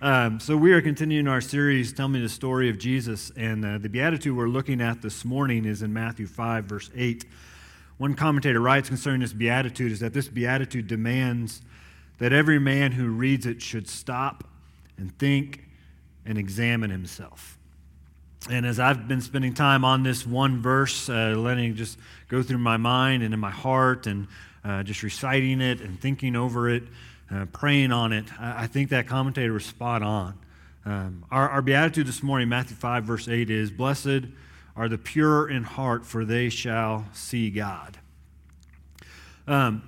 Um, so, we are continuing our series, Tell Me the Story of Jesus. And uh, the beatitude we're looking at this morning is in Matthew 5, verse 8. One commentator writes concerning this beatitude is that this beatitude demands that every man who reads it should stop and think and examine himself. And as I've been spending time on this one verse, uh, letting it just go through my mind and in my heart and uh, just reciting it and thinking over it, uh, praying on it, I, I, think that commentator was spot on. Um, our, our beatitude this morning, Matthew 5, verse 8, is Blessed are the pure in heart, for they shall see God. Um,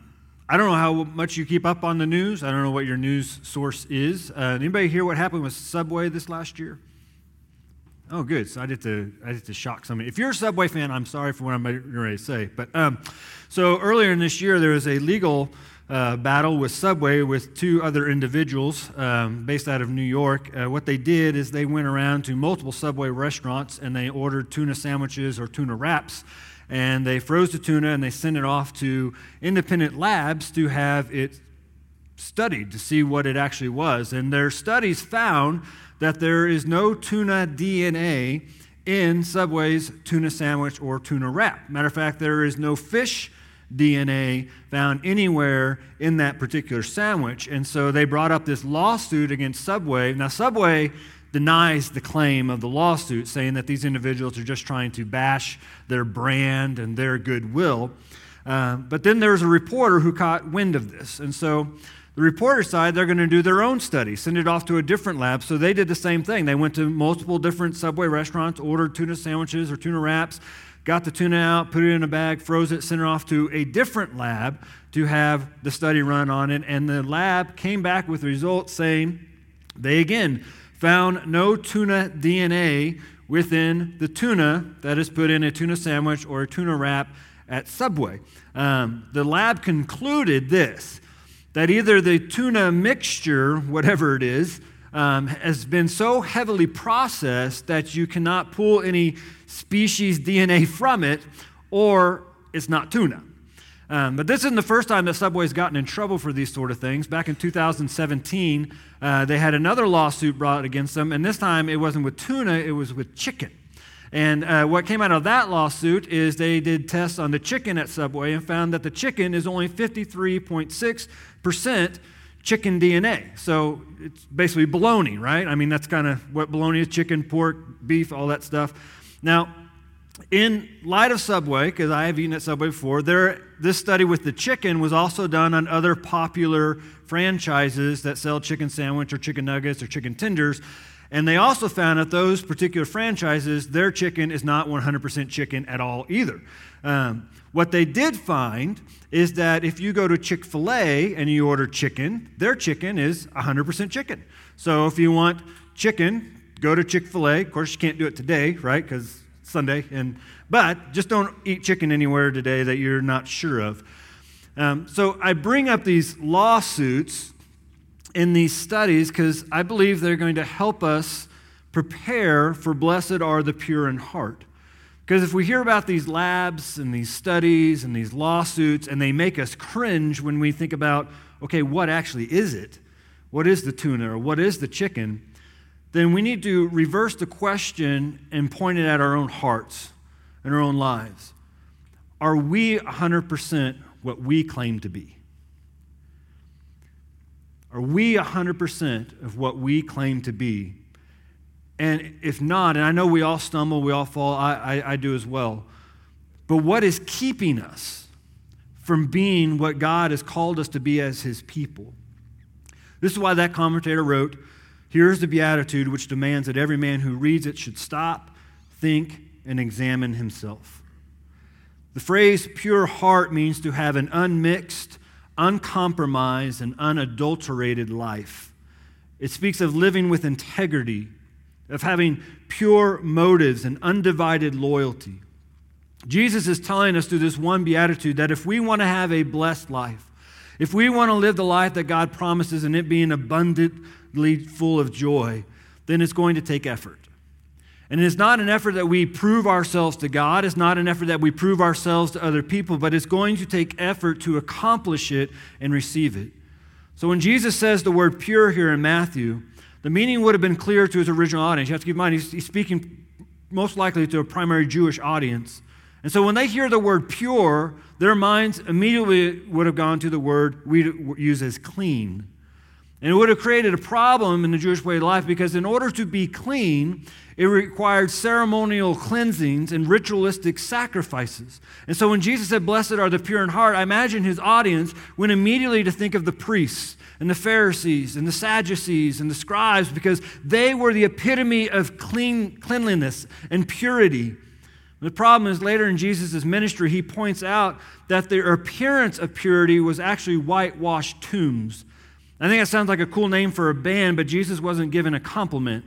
I don't know how much you keep up on the news. I don't know what your news source is. Uh, anybody hear what happened with Subway this last year? Oh, good. So I did to I did to shock somebody. If you're a Subway fan, I'm sorry for what I'm ready to say. But um, so earlier in this year, there was a legal uh, battle with Subway with two other individuals um, based out of New York. Uh, what they did is they went around to multiple Subway restaurants and they ordered tuna sandwiches or tuna wraps. And they froze the tuna and they sent it off to independent labs to have it studied to see what it actually was. And their studies found that there is no tuna DNA in Subway's tuna sandwich or tuna wrap. Matter of fact, there is no fish DNA found anywhere in that particular sandwich. And so they brought up this lawsuit against Subway. Now, Subway denies the claim of the lawsuit, saying that these individuals are just trying to bash their brand and their goodwill. Uh, but then there's a reporter who caught wind of this. And so the reporter side, they're going to do their own study, send it off to a different lab. So they did the same thing. They went to multiple different Subway restaurants, ordered tuna sandwiches or tuna wraps, got the tuna out, put it in a bag, froze it, sent it off to a different lab to have the study run on it. And the lab came back with results saying they again found no tuna DNA within the tuna that is put in a tuna sandwich or a tuna wrap at Subway. Um, the lab concluded this that either the tuna mixture, whatever it is, um, has been so heavily processed that you cannot pull any species DNA from it, or it's not tuna. Um, but this isn't the first time that Subway's gotten in trouble for these sort of things. Back in 2017, uh, they had another lawsuit brought against them, and this time it wasn't with tuna, it was with chicken. And uh, what came out of that lawsuit is they did tests on the chicken at Subway and found that the chicken is only 53.6% chicken DNA. So it's basically bologna, right? I mean, that's kind of what bologna is chicken, pork, beef, all that stuff. Now, in light of Subway, because I have eaten at Subway before, there, this study with the chicken was also done on other popular franchises that sell chicken sandwich or chicken nuggets or chicken tenders. And they also found that those particular franchises, their chicken is not 100% chicken at all either. Um, what they did find is that if you go to Chick fil A and you order chicken, their chicken is 100% chicken. So if you want chicken, go to Chick fil A. Of course, you can't do it today, right? Because Sunday. And, but just don't eat chicken anywhere today that you're not sure of. Um, so I bring up these lawsuits in these studies because I believe they're going to help us prepare for blessed are the pure in heart. Because if we hear about these labs and these studies and these lawsuits, and they make us cringe when we think about, okay, what actually is it? What is the tuna or what is the chicken? Then we need to reverse the question and point it at our own hearts and our own lives. Are we 100% what we claim to be? Are we 100% of what we claim to be? And if not, and I know we all stumble, we all fall, I, I, I do as well. But what is keeping us from being what God has called us to be as His people? This is why that commentator wrote Here's the beatitude which demands that every man who reads it should stop, think, and examine himself. The phrase pure heart means to have an unmixed, uncompromised, and unadulterated life. It speaks of living with integrity, of having pure motives and undivided loyalty. Jesus is telling us through this one beatitude that if we want to have a blessed life, if we want to live the life that God promises and it being abundantly full of joy, then it's going to take effort. And it's not an effort that we prove ourselves to God. It's not an effort that we prove ourselves to other people, but it's going to take effort to accomplish it and receive it. So when Jesus says the word pure here in Matthew, the meaning would have been clear to his original audience. You have to keep in mind, he's, he's speaking most likely to a primary Jewish audience. And so when they hear the word pure, their minds immediately would have gone to the word we use as clean. And it would have created a problem in the Jewish way of life because, in order to be clean, it required ceremonial cleansings and ritualistic sacrifices. And so, when Jesus said, Blessed are the pure in heart, I imagine his audience went immediately to think of the priests and the Pharisees and the Sadducees and the scribes because they were the epitome of clean, cleanliness and purity. The problem is later in Jesus' ministry, he points out that their appearance of purity was actually whitewashed tombs. I think that sounds like a cool name for a band, but Jesus wasn't given a compliment.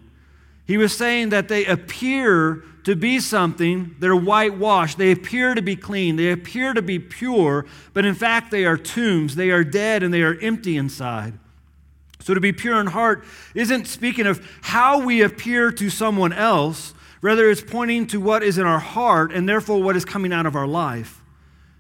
He was saying that they appear to be something, they're whitewashed, they appear to be clean, they appear to be pure, but in fact they are tombs, they are dead, and they are empty inside. So to be pure in heart isn't speaking of how we appear to someone else, rather, it's pointing to what is in our heart and therefore what is coming out of our life.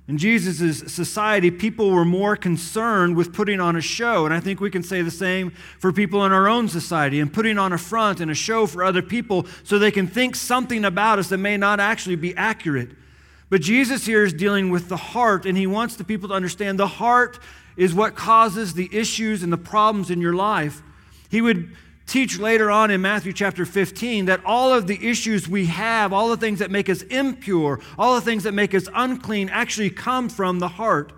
In Jesus' society, people were more concerned with putting on a show. And I think we can say the same for people in our own society and putting on a front and a show for other people so they can think something about us that may not actually be accurate. But Jesus here is dealing with the heart, and he wants the people to understand the heart is what causes the issues and the problems in your life. He would teach later on in Matthew chapter 15 that all of the issues we have, all the things that make us impure, all the things that make us unclean, actually come from the heart.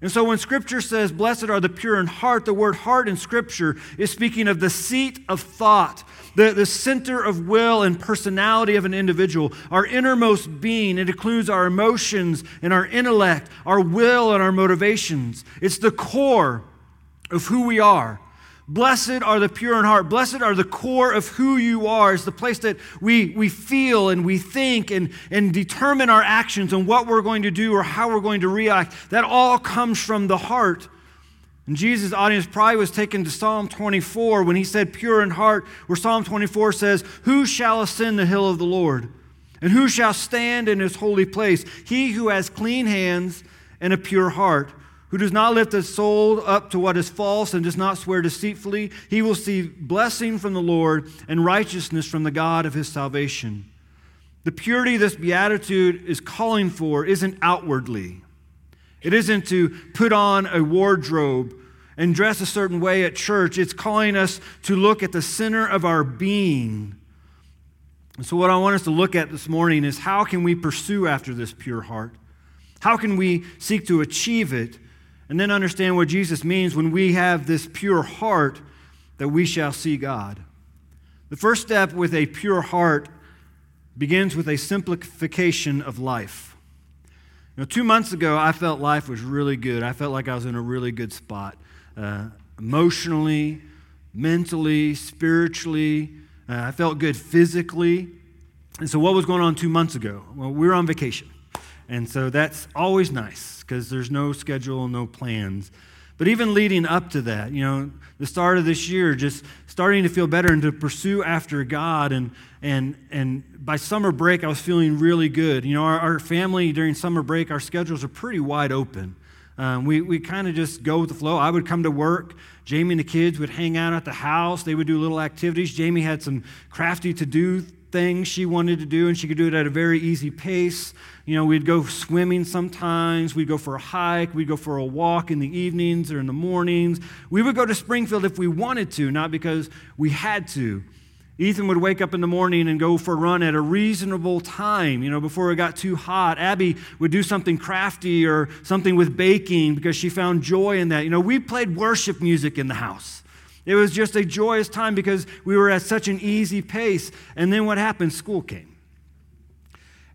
And so when Scripture says, Blessed are the pure in heart, the word heart in Scripture is speaking of the seat of thought, the, the center of will and personality of an individual, our innermost being. It includes our emotions and our intellect, our will and our motivations. It's the core of who we are. Blessed are the pure in heart. Blessed are the core of who you are. It's the place that we, we feel and we think and, and determine our actions and what we're going to do or how we're going to react. That all comes from the heart. And Jesus' audience probably was taken to Psalm 24 when he said, pure in heart, where Psalm 24 says, Who shall ascend the hill of the Lord? And who shall stand in his holy place? He who has clean hands and a pure heart who does not lift his soul up to what is false and does not swear deceitfully, he will see blessing from the Lord and righteousness from the God of his salvation. The purity this beatitude is calling for isn't outwardly. It isn't to put on a wardrobe and dress a certain way at church. It's calling us to look at the center of our being. So, what I want us to look at this morning is how can we pursue after this pure heart? How can we seek to achieve it? And then understand what Jesus means when we have this pure heart that we shall see God. The first step with a pure heart begins with a simplification of life. You know, two months ago, I felt life was really good. I felt like I was in a really good spot uh, emotionally, mentally, spiritually. Uh, I felt good physically. And so, what was going on two months ago? Well, we were on vacation. And so, that's always nice because there's no schedule, no plans. But even leading up to that, you know, the start of this year, just starting to feel better and to pursue after God. And, and, and by summer break, I was feeling really good. You know, our, our family during summer break, our schedules are pretty wide open. Um, we we kind of just go with the flow. I would come to work. Jamie and the kids would hang out at the house. They would do little activities. Jamie had some crafty to do things she wanted to do, and she could do it at a very easy pace. You know, we'd go swimming sometimes, we'd go for a hike, we'd go for a walk in the evenings or in the mornings. We would go to Springfield if we wanted to, not because we had to. Ethan would wake up in the morning and go for a run at a reasonable time, you know, before it got too hot. Abby would do something crafty or something with baking because she found joy in that. You know, we played worship music in the house. It was just a joyous time because we were at such an easy pace. And then what happened? School came.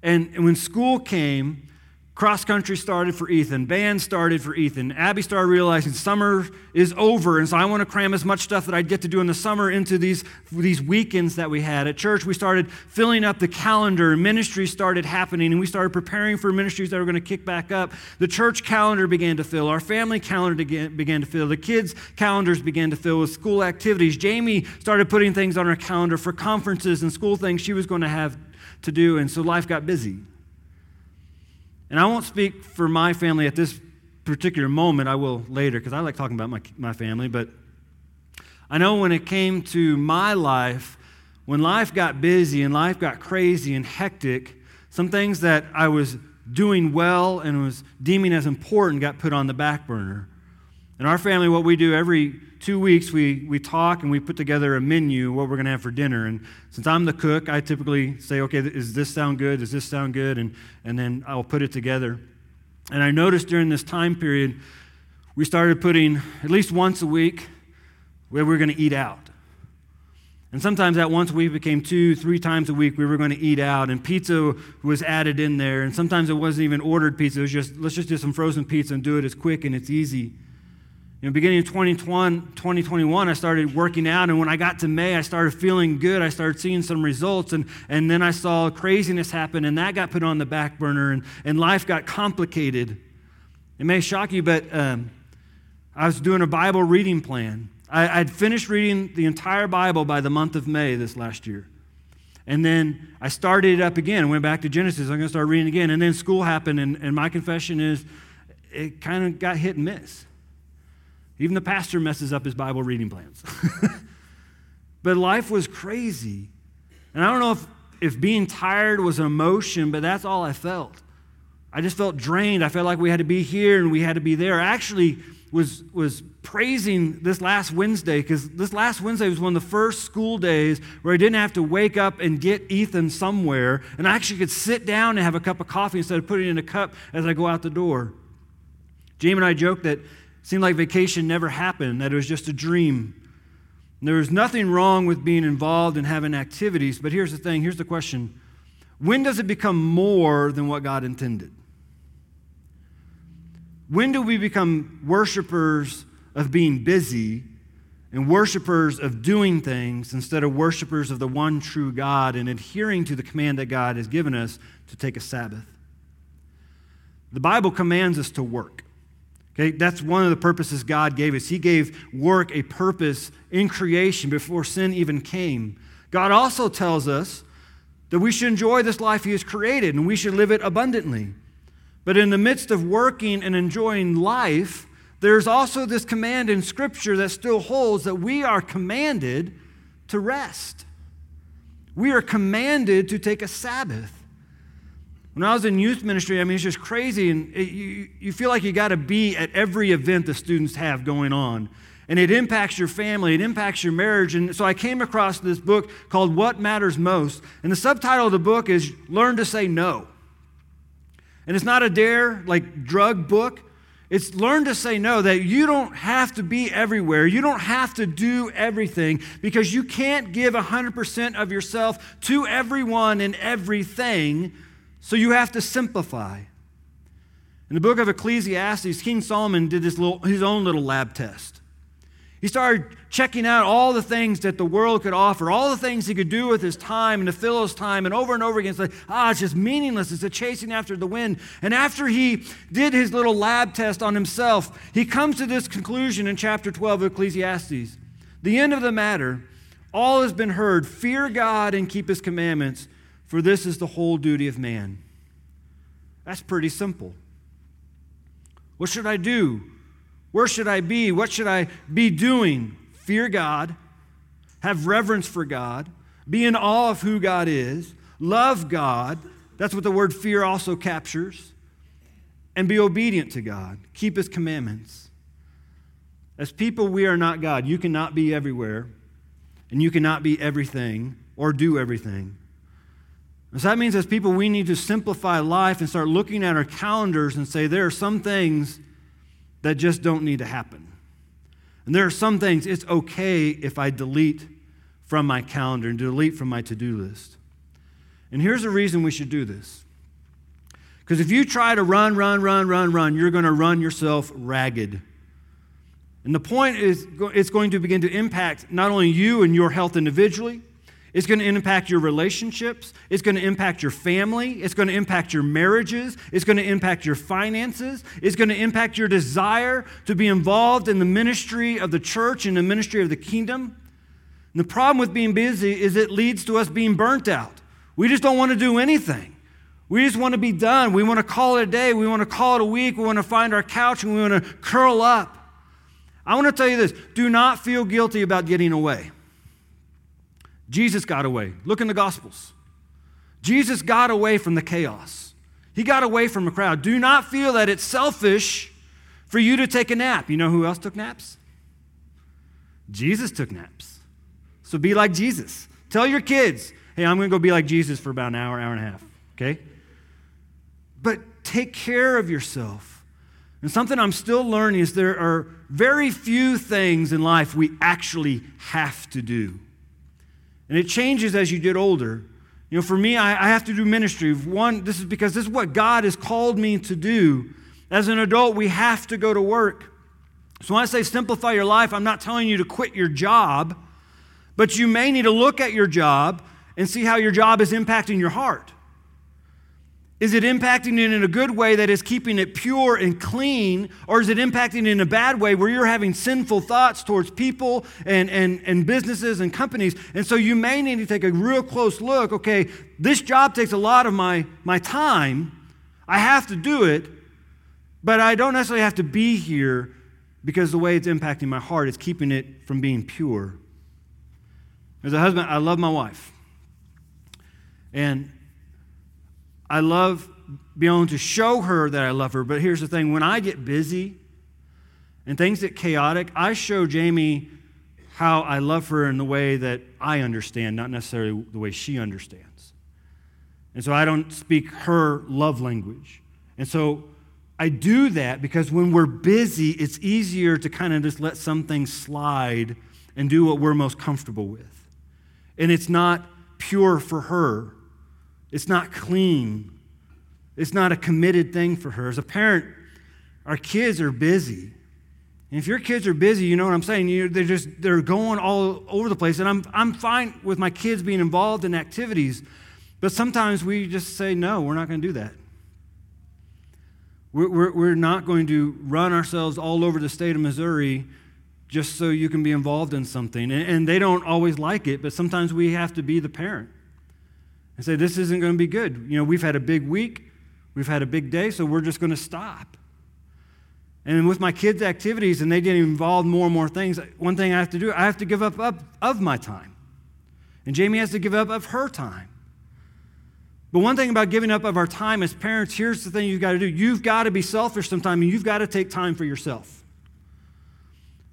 And when school came, Cross country started for Ethan. Band started for Ethan. Abby started realizing summer is over, and so I want to cram as much stuff that I get to do in the summer into these, these weekends that we had. At church, we started filling up the calendar. Ministries started happening, and we started preparing for ministries that were going to kick back up. The church calendar began to fill. Our family calendar began to fill. The kids' calendars began to fill with school activities. Jamie started putting things on her calendar for conferences and school things she was going to have to do, and so life got busy. And I won't speak for my family at this particular moment. I will later because I like talking about my, my family. But I know when it came to my life, when life got busy and life got crazy and hectic, some things that I was doing well and was deeming as important got put on the back burner. In our family, what we do every two weeks, we, we talk and we put together a menu, what we're going to have for dinner. And since I'm the cook, I typically say, okay, does this sound good? Does this sound good? And, and then I'll put it together. And I noticed during this time period, we started putting at least once a week where we were going to eat out. And sometimes that once a week became two, three times a week we were going to eat out, and pizza was added in there. And sometimes it wasn't even ordered pizza, it was just, let's just do some frozen pizza and do it as quick and it's easy. You know, beginning of 2021, I started working out, and when I got to May, I started feeling good. I started seeing some results, and, and then I saw craziness happen, and that got put on the back burner, and, and life got complicated. It may shock you, but um, I was doing a Bible reading plan. I, I'd finished reading the entire Bible by the month of May this last year. And then I started it up again, went back to Genesis. I'm going to start reading again. And then school happened, and, and my confession is it kind of got hit and miss. Even the pastor messes up his Bible reading plans. but life was crazy. And I don't know if, if being tired was an emotion, but that's all I felt. I just felt drained. I felt like we had to be here and we had to be there. I actually was, was praising this last Wednesday because this last Wednesday was one of the first school days where I didn't have to wake up and get Ethan somewhere. And I actually could sit down and have a cup of coffee instead of putting it in a cup as I go out the door. Jamie and I joked that seemed like vacation never happened, that it was just a dream. There was nothing wrong with being involved and having activities, but here's the thing here's the question when does it become more than what God intended? When do we become worshipers of being busy and worshipers of doing things instead of worshipers of the one true God and adhering to the command that God has given us to take a Sabbath? The Bible commands us to work. Okay, that's one of the purposes God gave us. He gave work a purpose in creation before sin even came. God also tells us that we should enjoy this life He has created and we should live it abundantly. But in the midst of working and enjoying life, there's also this command in Scripture that still holds that we are commanded to rest. We are commanded to take a Sabbath. When I was in youth ministry, I mean, it's just crazy, and it, you, you feel like you got to be at every event the students have going on. And it impacts your family, it impacts your marriage. And so I came across this book called What Matters Most. And the subtitle of the book is Learn to Say No. And it's not a dare, like drug book. It's learn to say no, that you don't have to be everywhere. You don't have to do everything because you can't give 100% of yourself to everyone and everything so you have to simplify. In the book of Ecclesiastes, King Solomon did this little, his own little lab test. He started checking out all the things that the world could offer, all the things he could do with his time and to fill his time, and over and over again, it's like, ah, it's just meaningless. It's a chasing after the wind. And after he did his little lab test on himself, he comes to this conclusion in chapter 12 of Ecclesiastes. The end of the matter, all has been heard. Fear God and keep his commandments, for this is the whole duty of man. That's pretty simple. What should I do? Where should I be? What should I be doing? Fear God, have reverence for God, be in awe of who God is, love God. That's what the word fear also captures. And be obedient to God, keep his commandments. As people, we are not God. You cannot be everywhere, and you cannot be everything or do everything. So that means as people, we need to simplify life and start looking at our calendars and say, there are some things that just don't need to happen. And there are some things it's okay if I delete from my calendar and delete from my to do list. And here's the reason we should do this. Because if you try to run, run, run, run, run, you're going to run yourself ragged. And the point is, it's going to begin to impact not only you and your health individually, it's going to impact your relationships. It's going to impact your family. It's going to impact your marriages. It's going to impact your finances. It's going to impact your desire to be involved in the ministry of the church and the ministry of the kingdom. And the problem with being busy is it leads to us being burnt out. We just don't want to do anything. We just want to be done. We want to call it a day. We want to call it a week. We want to find our couch and we want to curl up. I want to tell you this do not feel guilty about getting away. Jesus got away. Look in the Gospels. Jesus got away from the chaos, he got away from a crowd. Do not feel that it's selfish for you to take a nap. You know who else took naps? Jesus took naps. So be like Jesus. Tell your kids, hey, I'm going to go be like Jesus for about an hour, hour and a half, okay? But take care of yourself. And something I'm still learning is there are very few things in life we actually have to do. And it changes as you get older. You know, for me, I, I have to do ministry. One, this is because this is what God has called me to do. As an adult, we have to go to work. So when I say simplify your life, I'm not telling you to quit your job, but you may need to look at your job and see how your job is impacting your heart. Is it impacting it in a good way that is keeping it pure and clean, or is it impacting it in a bad way where you're having sinful thoughts towards people and, and, and businesses and companies? And so you may need to take a real close look. Okay, this job takes a lot of my, my time. I have to do it, but I don't necessarily have to be here because the way it's impacting my heart is keeping it from being pure. As a husband, I love my wife. And I love being able to show her that I love her. But here's the thing when I get busy and things get chaotic, I show Jamie how I love her in the way that I understand, not necessarily the way she understands. And so I don't speak her love language. And so I do that because when we're busy, it's easier to kind of just let some things slide and do what we're most comfortable with. And it's not pure for her, it's not clean, it's not a committed thing for her. As a parent, our kids are busy. And if your kids are busy, you know what I'm saying? You, they're just they're going all over the place. And I'm, I'm fine with my kids being involved in activities, but sometimes we just say, no, we're not going to do that. We're, we're, we're not going to run ourselves all over the state of Missouri just so you can be involved in something. And, and they don't always like it, but sometimes we have to be the parent and say, this isn't going to be good. You know, we've had a big week, we've had a big day, so we're just going to stop. And with my kids' activities, and they get involved more and more things, one thing I have to do, I have to give up, up of my time. And Jamie has to give up of her time. But one thing about giving up of our time as parents, here's the thing you've got to do. You've got to be selfish sometimes, and you've got to take time for yourself.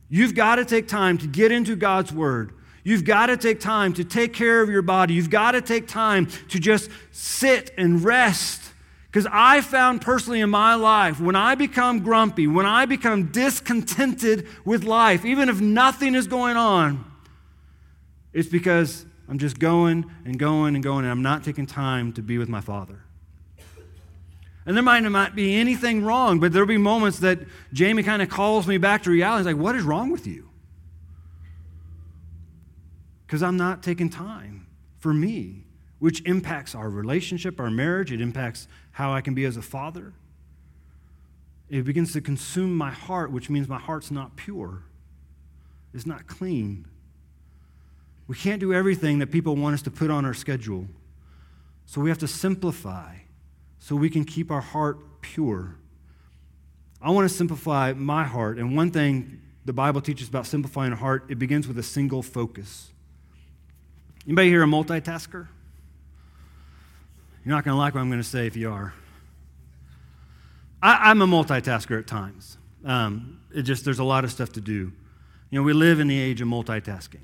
You've got to take time to get into God's Word. You've got to take time to take care of your body. You've got to take time to just sit and rest. Because I found personally in my life, when I become grumpy, when I become discontented with life, even if nothing is going on, it's because I'm just going and going and going, and I'm not taking time to be with my Father. And there might not be anything wrong, but there'll be moments that Jamie kind of calls me back to reality. He's like, What is wrong with you? Because I'm not taking time for me, which impacts our relationship, our marriage. It impacts how I can be as a father. It begins to consume my heart, which means my heart's not pure, it's not clean. We can't do everything that people want us to put on our schedule. So we have to simplify so we can keep our heart pure. I want to simplify my heart. And one thing the Bible teaches about simplifying a heart, it begins with a single focus. Anybody here a multitasker? You're not going to like what I'm going to say if you are. I, am a multitasker at times. Um, it just there's a lot of stuff to do. You know, we live in the age of multitasking.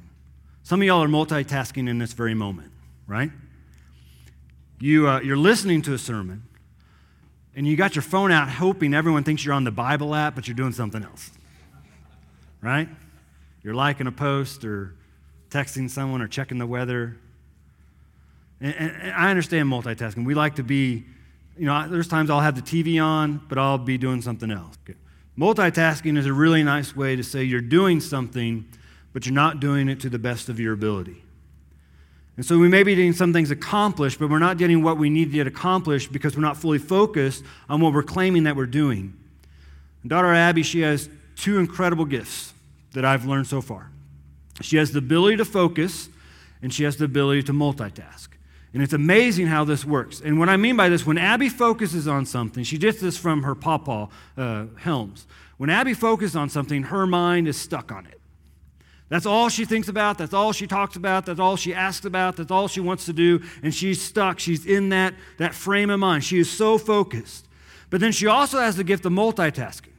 Some of y'all are multitasking in this very moment, right? You, uh, you're listening to a sermon, and you got your phone out hoping everyone thinks you're on the Bible app, but you're doing something else, right? You're liking a post or texting someone or checking the weather. And, and, I understand multitasking. We like to be, you know, there's times I'll have the TV on, but I'll be doing something else. Multitasking is a really nice way to say you're doing something but you're not doing it to the best of your ability. And so we may be getting some things accomplished, but we're not getting what we need to get accomplished because we're not fully focused on what we're claiming that we're doing. Daughter Abby, she has two incredible gifts that I've learned so far. She has the ability to focus, and she has the ability to multitask. And it's amazing how this works. And what I mean by this, when Abby focuses on something, she gets this from her papa, uh, Helms. When Abby focuses on something, her mind is stuck on it. That's all she thinks about. That's all she talks about. That's all she asks about. That's all she wants to do. And she's stuck. She's in that, that frame of mind. She is so focused. But then she also has the gift of multitasking.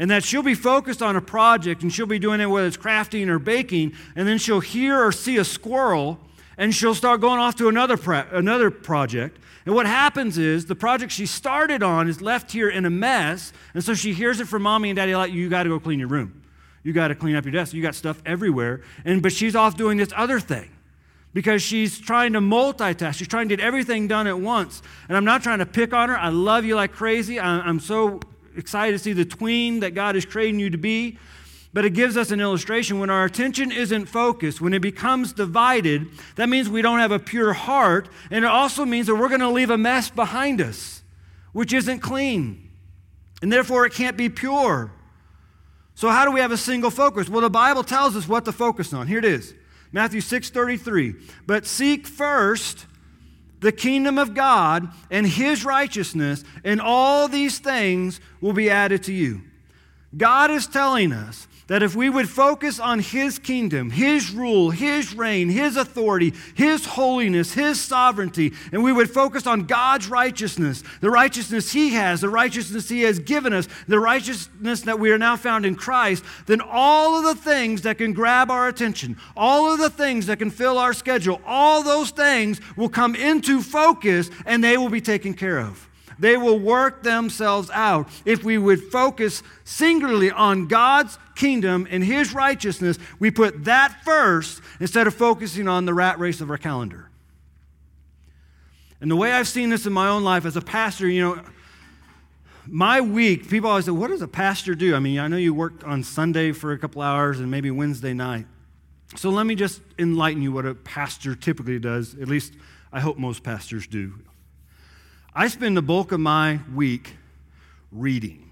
And that she'll be focused on a project and she'll be doing it whether it's crafting or baking, and then she'll hear or see a squirrel and she'll start going off to another, pro- another project. And what happens is the project she started on is left here in a mess, and so she hears it from mommy and daddy like, you got to go clean your room. You got to clean up your desk. You got stuff everywhere. And but she's off doing this other thing because she's trying to multitask. She's trying to get everything done at once. And I'm not trying to pick on her. I love you like crazy. I'm so excited to see the tween that God is creating you to be. But it gives us an illustration. When our attention isn't focused, when it becomes divided, that means we don't have a pure heart. And it also means that we're going to leave a mess behind us, which isn't clean. And therefore, it can't be pure. So, how do we have a single focus? Well, the Bible tells us what to focus on. Here it is Matthew 6 33. But seek first the kingdom of God and his righteousness, and all these things will be added to you. God is telling us that if we would focus on His kingdom, His rule, His reign, His authority, His holiness, His sovereignty, and we would focus on God's righteousness, the righteousness He has, the righteousness He has given us, the righteousness that we are now found in Christ, then all of the things that can grab our attention, all of the things that can fill our schedule, all those things will come into focus and they will be taken care of. They will work themselves out. If we would focus singularly on God's kingdom and His righteousness, we put that first instead of focusing on the rat race of our calendar. And the way I've seen this in my own life as a pastor, you know, my week, people always say, What does a pastor do? I mean, I know you work on Sunday for a couple hours and maybe Wednesday night. So let me just enlighten you what a pastor typically does. At least I hope most pastors do. I spend the bulk of my week reading.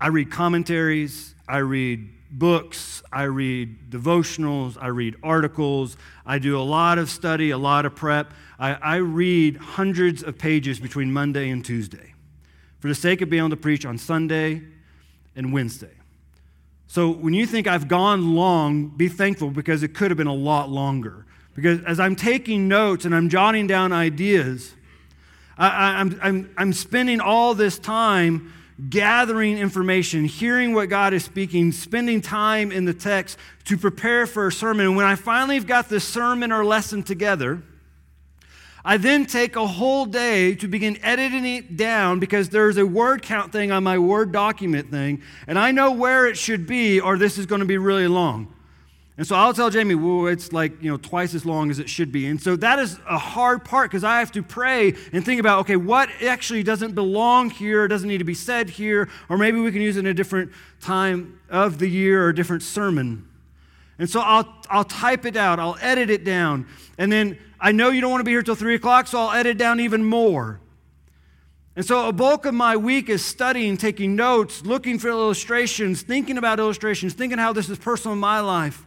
I read commentaries, I read books, I read devotionals, I read articles, I do a lot of study, a lot of prep. I, I, read hundreds of pages between Monday and Tuesday for the sake of being able to preach on Sunday and Wednesday. So when you think I've gone long, be thankful because it could have been a lot longer. Because as I'm taking notes and I'm jotting down ideas, I, am I'm, I'm, I'm spending all this time gathering information, hearing what God is speaking, spending time in the text to prepare for a sermon. And when I finally have got this sermon or lesson together, I then take a whole day to begin editing it down because there's a word count thing on my Word document thing, and I know where it should be, or this is going to be really long. And so I'll tell Jamie, well, it's like, you know, twice as long as it should be. And so that is a hard part because I have to pray and think about, okay, what actually doesn't belong here, doesn't need to be said here, or maybe we can use it in a different time of the year or a different sermon. And so I'll, I'll type it out, I'll edit it down. And then I know you don't want to be here till 3 o'clock, so I'll edit down even more. And so a bulk of my week is studying, taking notes, looking for illustrations, thinking about illustrations, thinking how this is personal in my life.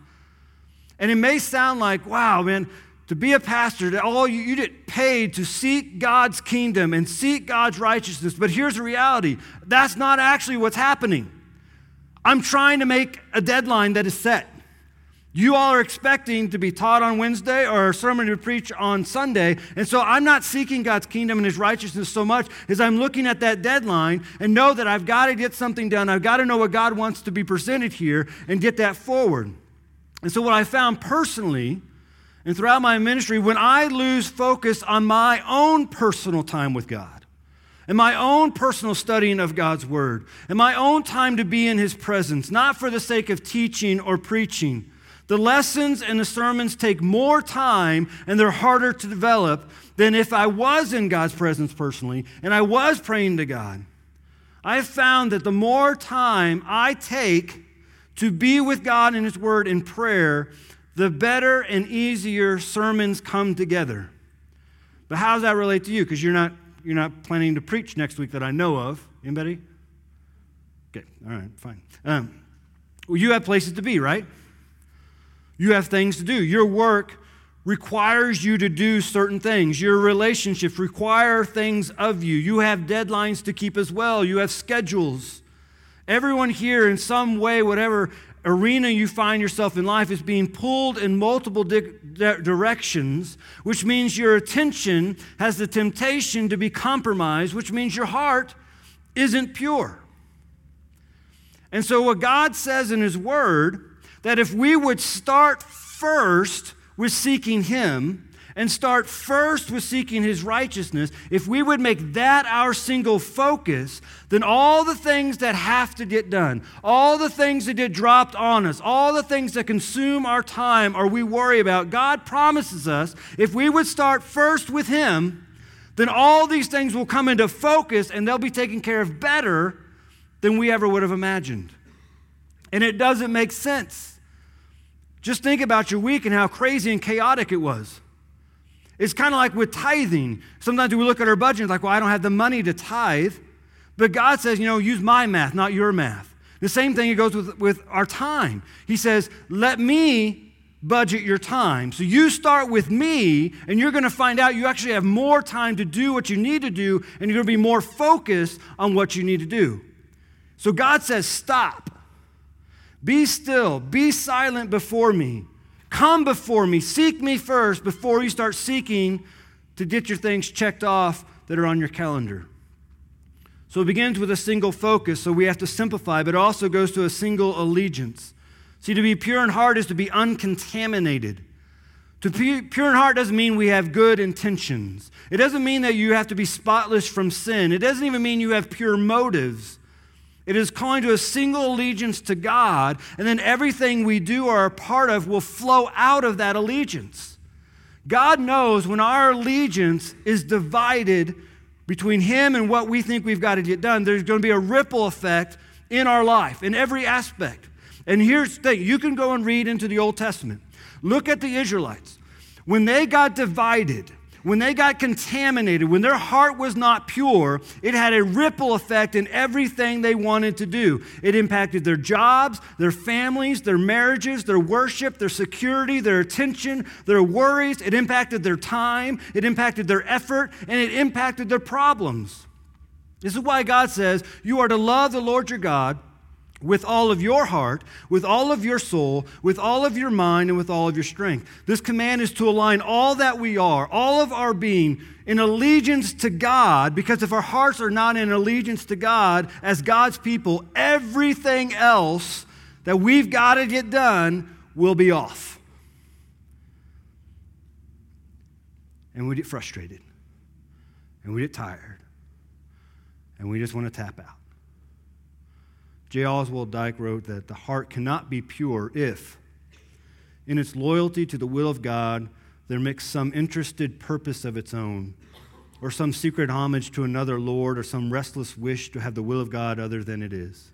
And it may sound like, wow, man, to be a pastor, that all you, you get paid to seek God's kingdom and seek God's righteousness. But here's the reality that's not actually what's happening. I'm trying to make a deadline that is set. You all are expecting to be taught on Wednesday or a sermon to preach on Sunday. And so I'm not seeking God's kingdom and his righteousness so much as I'm looking at that deadline and know that I've got to get something done. I've got to know what God wants to be presented here and get that forward. And so, what I found personally and throughout my ministry, when I lose focus on my own personal time with God, and my own personal studying of God's Word, and my own time to be in His presence, not for the sake of teaching or preaching, the lessons and the sermons take more time and they're harder to develop than if I was in God's presence personally and I was praying to God. I have found that the more time I take to be with God in His Word in prayer, the better and easier sermons come together. But how does that relate to you? Because you're not, you're not planning to preach next week that I know of. Anybody? Okay, all right, fine. Um, well, you have places to be, right? You have things to do. Your work requires you to do certain things. Your relationships require things of you. You have deadlines to keep as well, you have schedules. Everyone here, in some way, whatever arena you find yourself in life, is being pulled in multiple di- di- directions, which means your attention has the temptation to be compromised, which means your heart isn't pure. And so, what God says in His Word, that if we would start first with seeking Him, and start first with seeking His righteousness, if we would make that our single focus, then all the things that have to get done, all the things that get dropped on us, all the things that consume our time or we worry about, God promises us if we would start first with Him, then all these things will come into focus and they'll be taken care of better than we ever would have imagined. And it doesn't make sense. Just think about your week and how crazy and chaotic it was. It's kind of like with tithing. Sometimes we look at our budget and like, well, I don't have the money to tithe. But God says, you know, use my math, not your math. The same thing it goes with, with our time. He says, let me budget your time. So you start with me, and you're going to find out you actually have more time to do what you need to do, and you're going to be more focused on what you need to do. So God says, stop. Be still. Be silent before me. Come before me, seek me first before you start seeking to get your things checked off that are on your calendar. So it begins with a single focus, so we have to simplify, but it also goes to a single allegiance. See, to be pure in heart is to be uncontaminated. To be pure in heart doesn't mean we have good intentions. It doesn't mean that you have to be spotless from sin. It doesn't even mean you have pure motives. It is calling to a single allegiance to God, and then everything we do or are part of will flow out of that allegiance. God knows when our allegiance is divided between Him and what we think we've got to get done, there's going to be a ripple effect in our life, in every aspect. And here's the thing you can go and read into the Old Testament. Look at the Israelites. When they got divided, when they got contaminated, when their heart was not pure, it had a ripple effect in everything they wanted to do. It impacted their jobs, their families, their marriages, their worship, their security, their attention, their worries. It impacted their time, it impacted their effort, and it impacted their problems. This is why God says, You are to love the Lord your God with all of your heart, with all of your soul, with all of your mind, and with all of your strength. This command is to align all that we are, all of our being, in allegiance to God, because if our hearts are not in allegiance to God as God's people, everything else that we've got to get done will be off. And we get frustrated, and we get tired, and we just want to tap out. J. Oswald Dykes wrote that the heart cannot be pure if, in its loyalty to the will of God, there makes some interested purpose of its own, or some secret homage to another Lord, or some restless wish to have the will of God other than it is.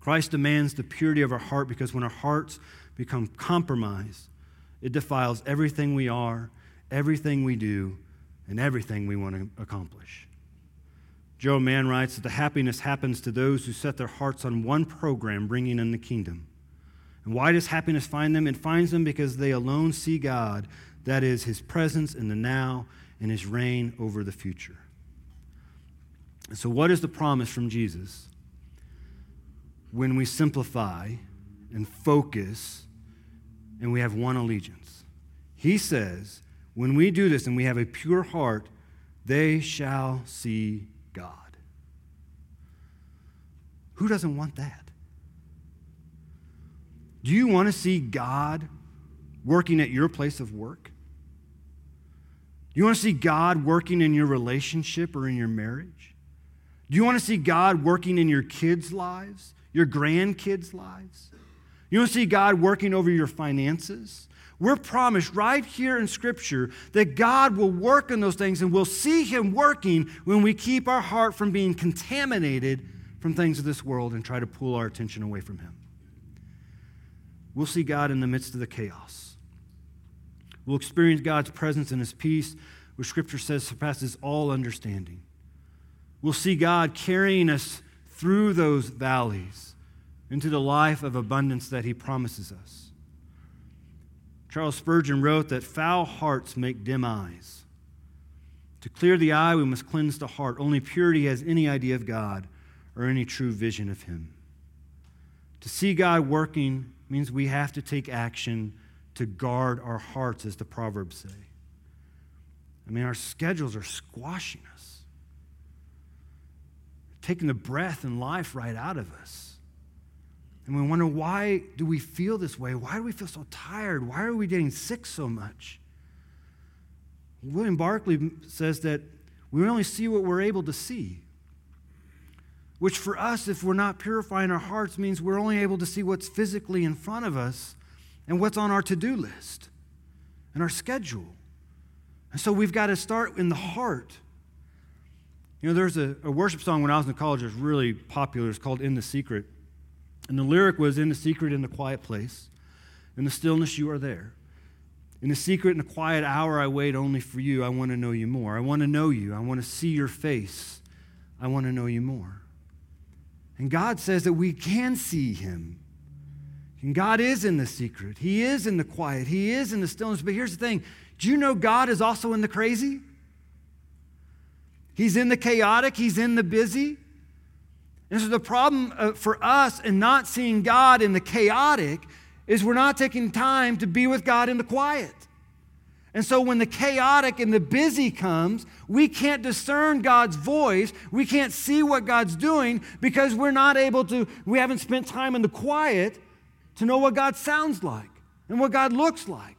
Christ demands the purity of our heart because when our hearts become compromised, it defiles everything we are, everything we do, and everything we want to accomplish. Joe Mann writes that the happiness happens to those who set their hearts on one program bringing in the kingdom. And why does happiness find them? It finds them because they alone see God, that is, his presence in the now and his reign over the future. So, what is the promise from Jesus? When we simplify and focus and we have one allegiance. He says, when we do this and we have a pure heart, they shall see God. Who doesn't want that? Do you want to see God working at your place of work? Do you want to see God working in your relationship or in your marriage? Do you want to see God working in your kids' lives, your grandkids' lives? You want to see God working over your finances? We're promised right here in Scripture that God will work in those things and we'll see Him working when we keep our heart from being contaminated from things of this world and try to pull our attention away from Him. We'll see God in the midst of the chaos. We'll experience God's presence and His peace, which Scripture says surpasses all understanding. We'll see God carrying us through those valleys into the life of abundance that He promises us. Charles Spurgeon wrote that foul hearts make dim eyes. To clear the eye, we must cleanse the heart. Only purity has any idea of God or any true vision of Him. To see God working means we have to take action to guard our hearts, as the Proverbs say. I mean, our schedules are squashing us, taking the breath and life right out of us. And we wonder why do we feel this way? Why do we feel so tired? Why are we getting sick so much? William Barclay says that we only see what we're able to see. Which for us, if we're not purifying our hearts, means we're only able to see what's physically in front of us and what's on our to do list and our schedule. And so we've got to start in the heart. You know, there's a, a worship song when I was in college that was really popular. It's called In the Secret. And the lyric was In the secret, in the quiet place. In the stillness, you are there. In the secret, in the quiet hour, I wait only for you. I want to know you more. I want to know you. I want to see your face. I want to know you more. And God says that we can see him. And God is in the secret. He is in the quiet. He is in the stillness. But here's the thing do you know God is also in the crazy? He's in the chaotic, He's in the busy. And so the problem uh, for us in not seeing God in the chaotic is we're not taking time to be with God in the quiet. And so when the chaotic and the busy comes, we can't discern God's voice. We can't see what God's doing because we're not able to, we haven't spent time in the quiet to know what God sounds like and what God looks like.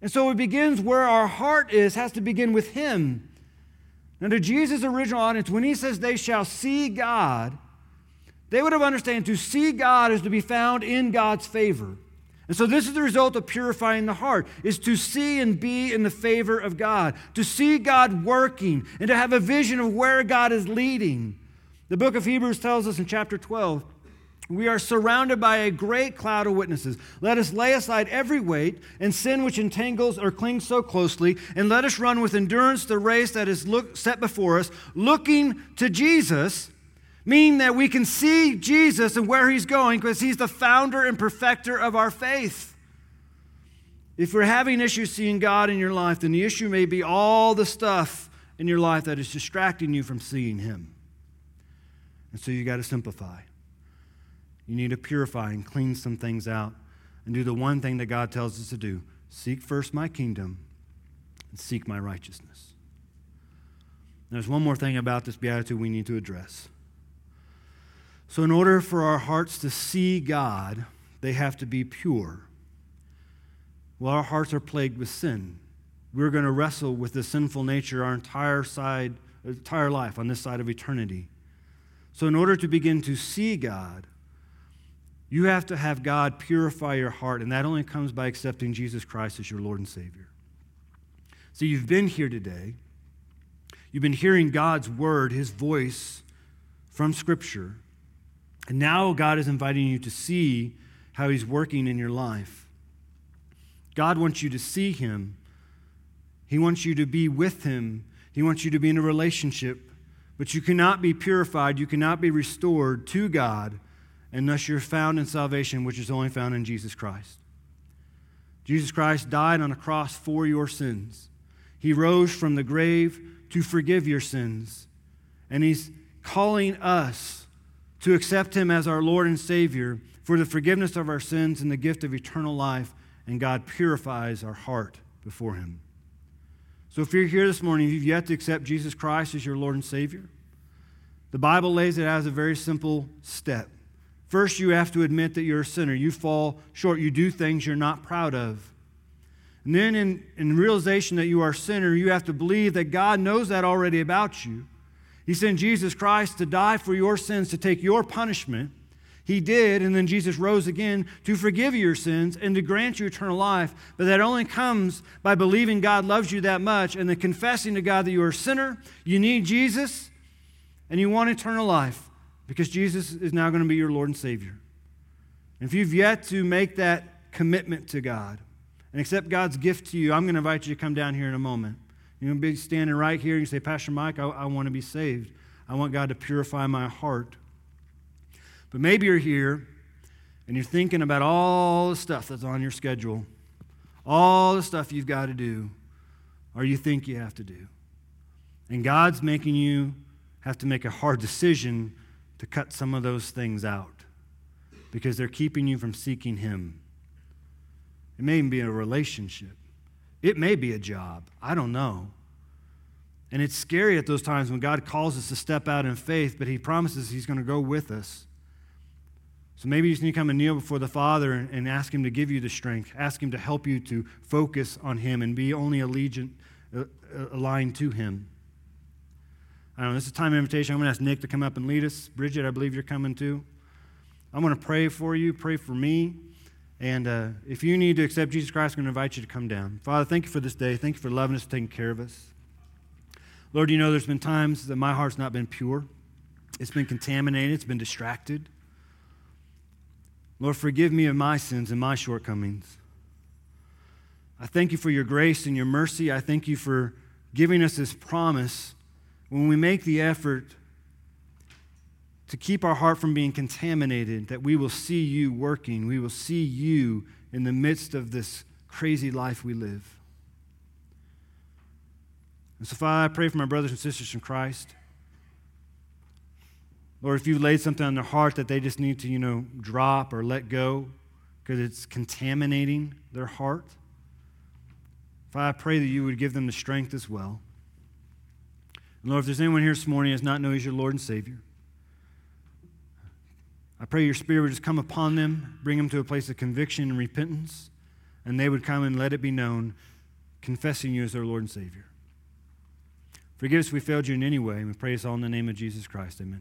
And so it begins where our heart is, has to begin with Him. Now, to Jesus' original audience, when He says they shall see God, they would have understood to see God is to be found in God's favor. And so this is the result of purifying the heart is to see and be in the favor of God, to see God working and to have a vision of where God is leading. The book of Hebrews tells us in chapter 12, we are surrounded by a great cloud of witnesses. Let us lay aside every weight and sin which entangles or clings so closely, and let us run with endurance the race that is look, set before us, looking to Jesus meaning that we can see Jesus and where he's going because he's the founder and perfecter of our faith. If we're having issues seeing God in your life, then the issue may be all the stuff in your life that is distracting you from seeing him. And so you got to simplify. You need to purify and clean some things out and do the one thing that God tells us to do seek first my kingdom and seek my righteousness. There's one more thing about this beatitude we need to address. So, in order for our hearts to see God, they have to be pure. Well, our hearts are plagued with sin. We're going to wrestle with the sinful nature our entire side, entire life on this side of eternity. So, in order to begin to see God, you have to have God purify your heart, and that only comes by accepting Jesus Christ as your Lord and Savior. So, you've been here today. You've been hearing God's word, His voice from Scripture. And now God is inviting you to see how He's working in your life. God wants you to see Him, He wants you to be with Him, He wants you to be in a relationship. But you cannot be purified, you cannot be restored to God unless you're found in salvation, which is only found in Jesus Christ. Jesus Christ died on a cross for your sins. He rose from the grave to forgive your sins. And He's calling us to accept him as our Lord and Savior for the forgiveness of our sins and the gift of eternal life, and God purifies our heart before him. So if you're here this morning, you've yet to accept Jesus Christ as your Lord and Savior, the Bible lays it as a very simple step. First, you have to admit that you're a sinner. You fall short. You do things you're not proud of. And then, in, in realization that you are a sinner, you have to believe that God knows that already about you. He sent Jesus Christ to die for your sins, to take your punishment. He did, and then Jesus rose again to forgive your sins and to grant you eternal life. But that only comes by believing God loves you that much and then confessing to God that you are a sinner, you need Jesus, and you want eternal life because Jesus is now going to be your Lord and Savior. And if you've yet to make that commitment to God and accept God's gift to you, I'm going to invite you to come down here in a moment. You're going to be standing right here and you say, Pastor Mike, I, I want to be saved. I want God to purify my heart. But maybe you're here and you're thinking about all the stuff that's on your schedule all the stuff you've got to do or you think you have to do. And God's making you have to make a hard decision to cut some of those things out because they're keeping you from seeking Him. It may even be a relationship, it may be a job. I don't know. And it's scary at those times when God calls us to step out in faith, but He promises He's going to go with us. So maybe you just need to come and kneel before the Father and, and ask Him to give you the strength, ask Him to help you to focus on Him and be only allegiant, uh, aligned to Him. I don't know, this is a time of invitation. I'm going to ask Nick to come up and lead us. Bridget, I believe you're coming too. I'm going to pray for you, pray for me. And uh, if you need to accept Jesus Christ, I'm going to invite you to come down. Father, thank you for this day. Thank you for loving us, taking care of us. Lord, you know there's been times that my heart's not been pure, it's been contaminated, it's been distracted. Lord, forgive me of my sins and my shortcomings. I thank you for your grace and your mercy. I thank you for giving us this promise when we make the effort to keep our heart from being contaminated, that we will see you working, we will see you in the midst of this crazy life we live. And so, Father, I pray for my brothers and sisters in Christ. Lord, if you've laid something on their heart that they just need to, you know, drop or let go because it's contaminating their heart, Father, I pray that you would give them the strength as well. Lord, if there's anyone here this morning who does not know as your Lord and Savior, I pray your Spirit would just come upon them, bring them to a place of conviction and repentance, and they would come and let it be known, confessing you as their Lord and Savior. Forgive us if we failed you in any way, and we pray this all in the name of Jesus Christ. Amen.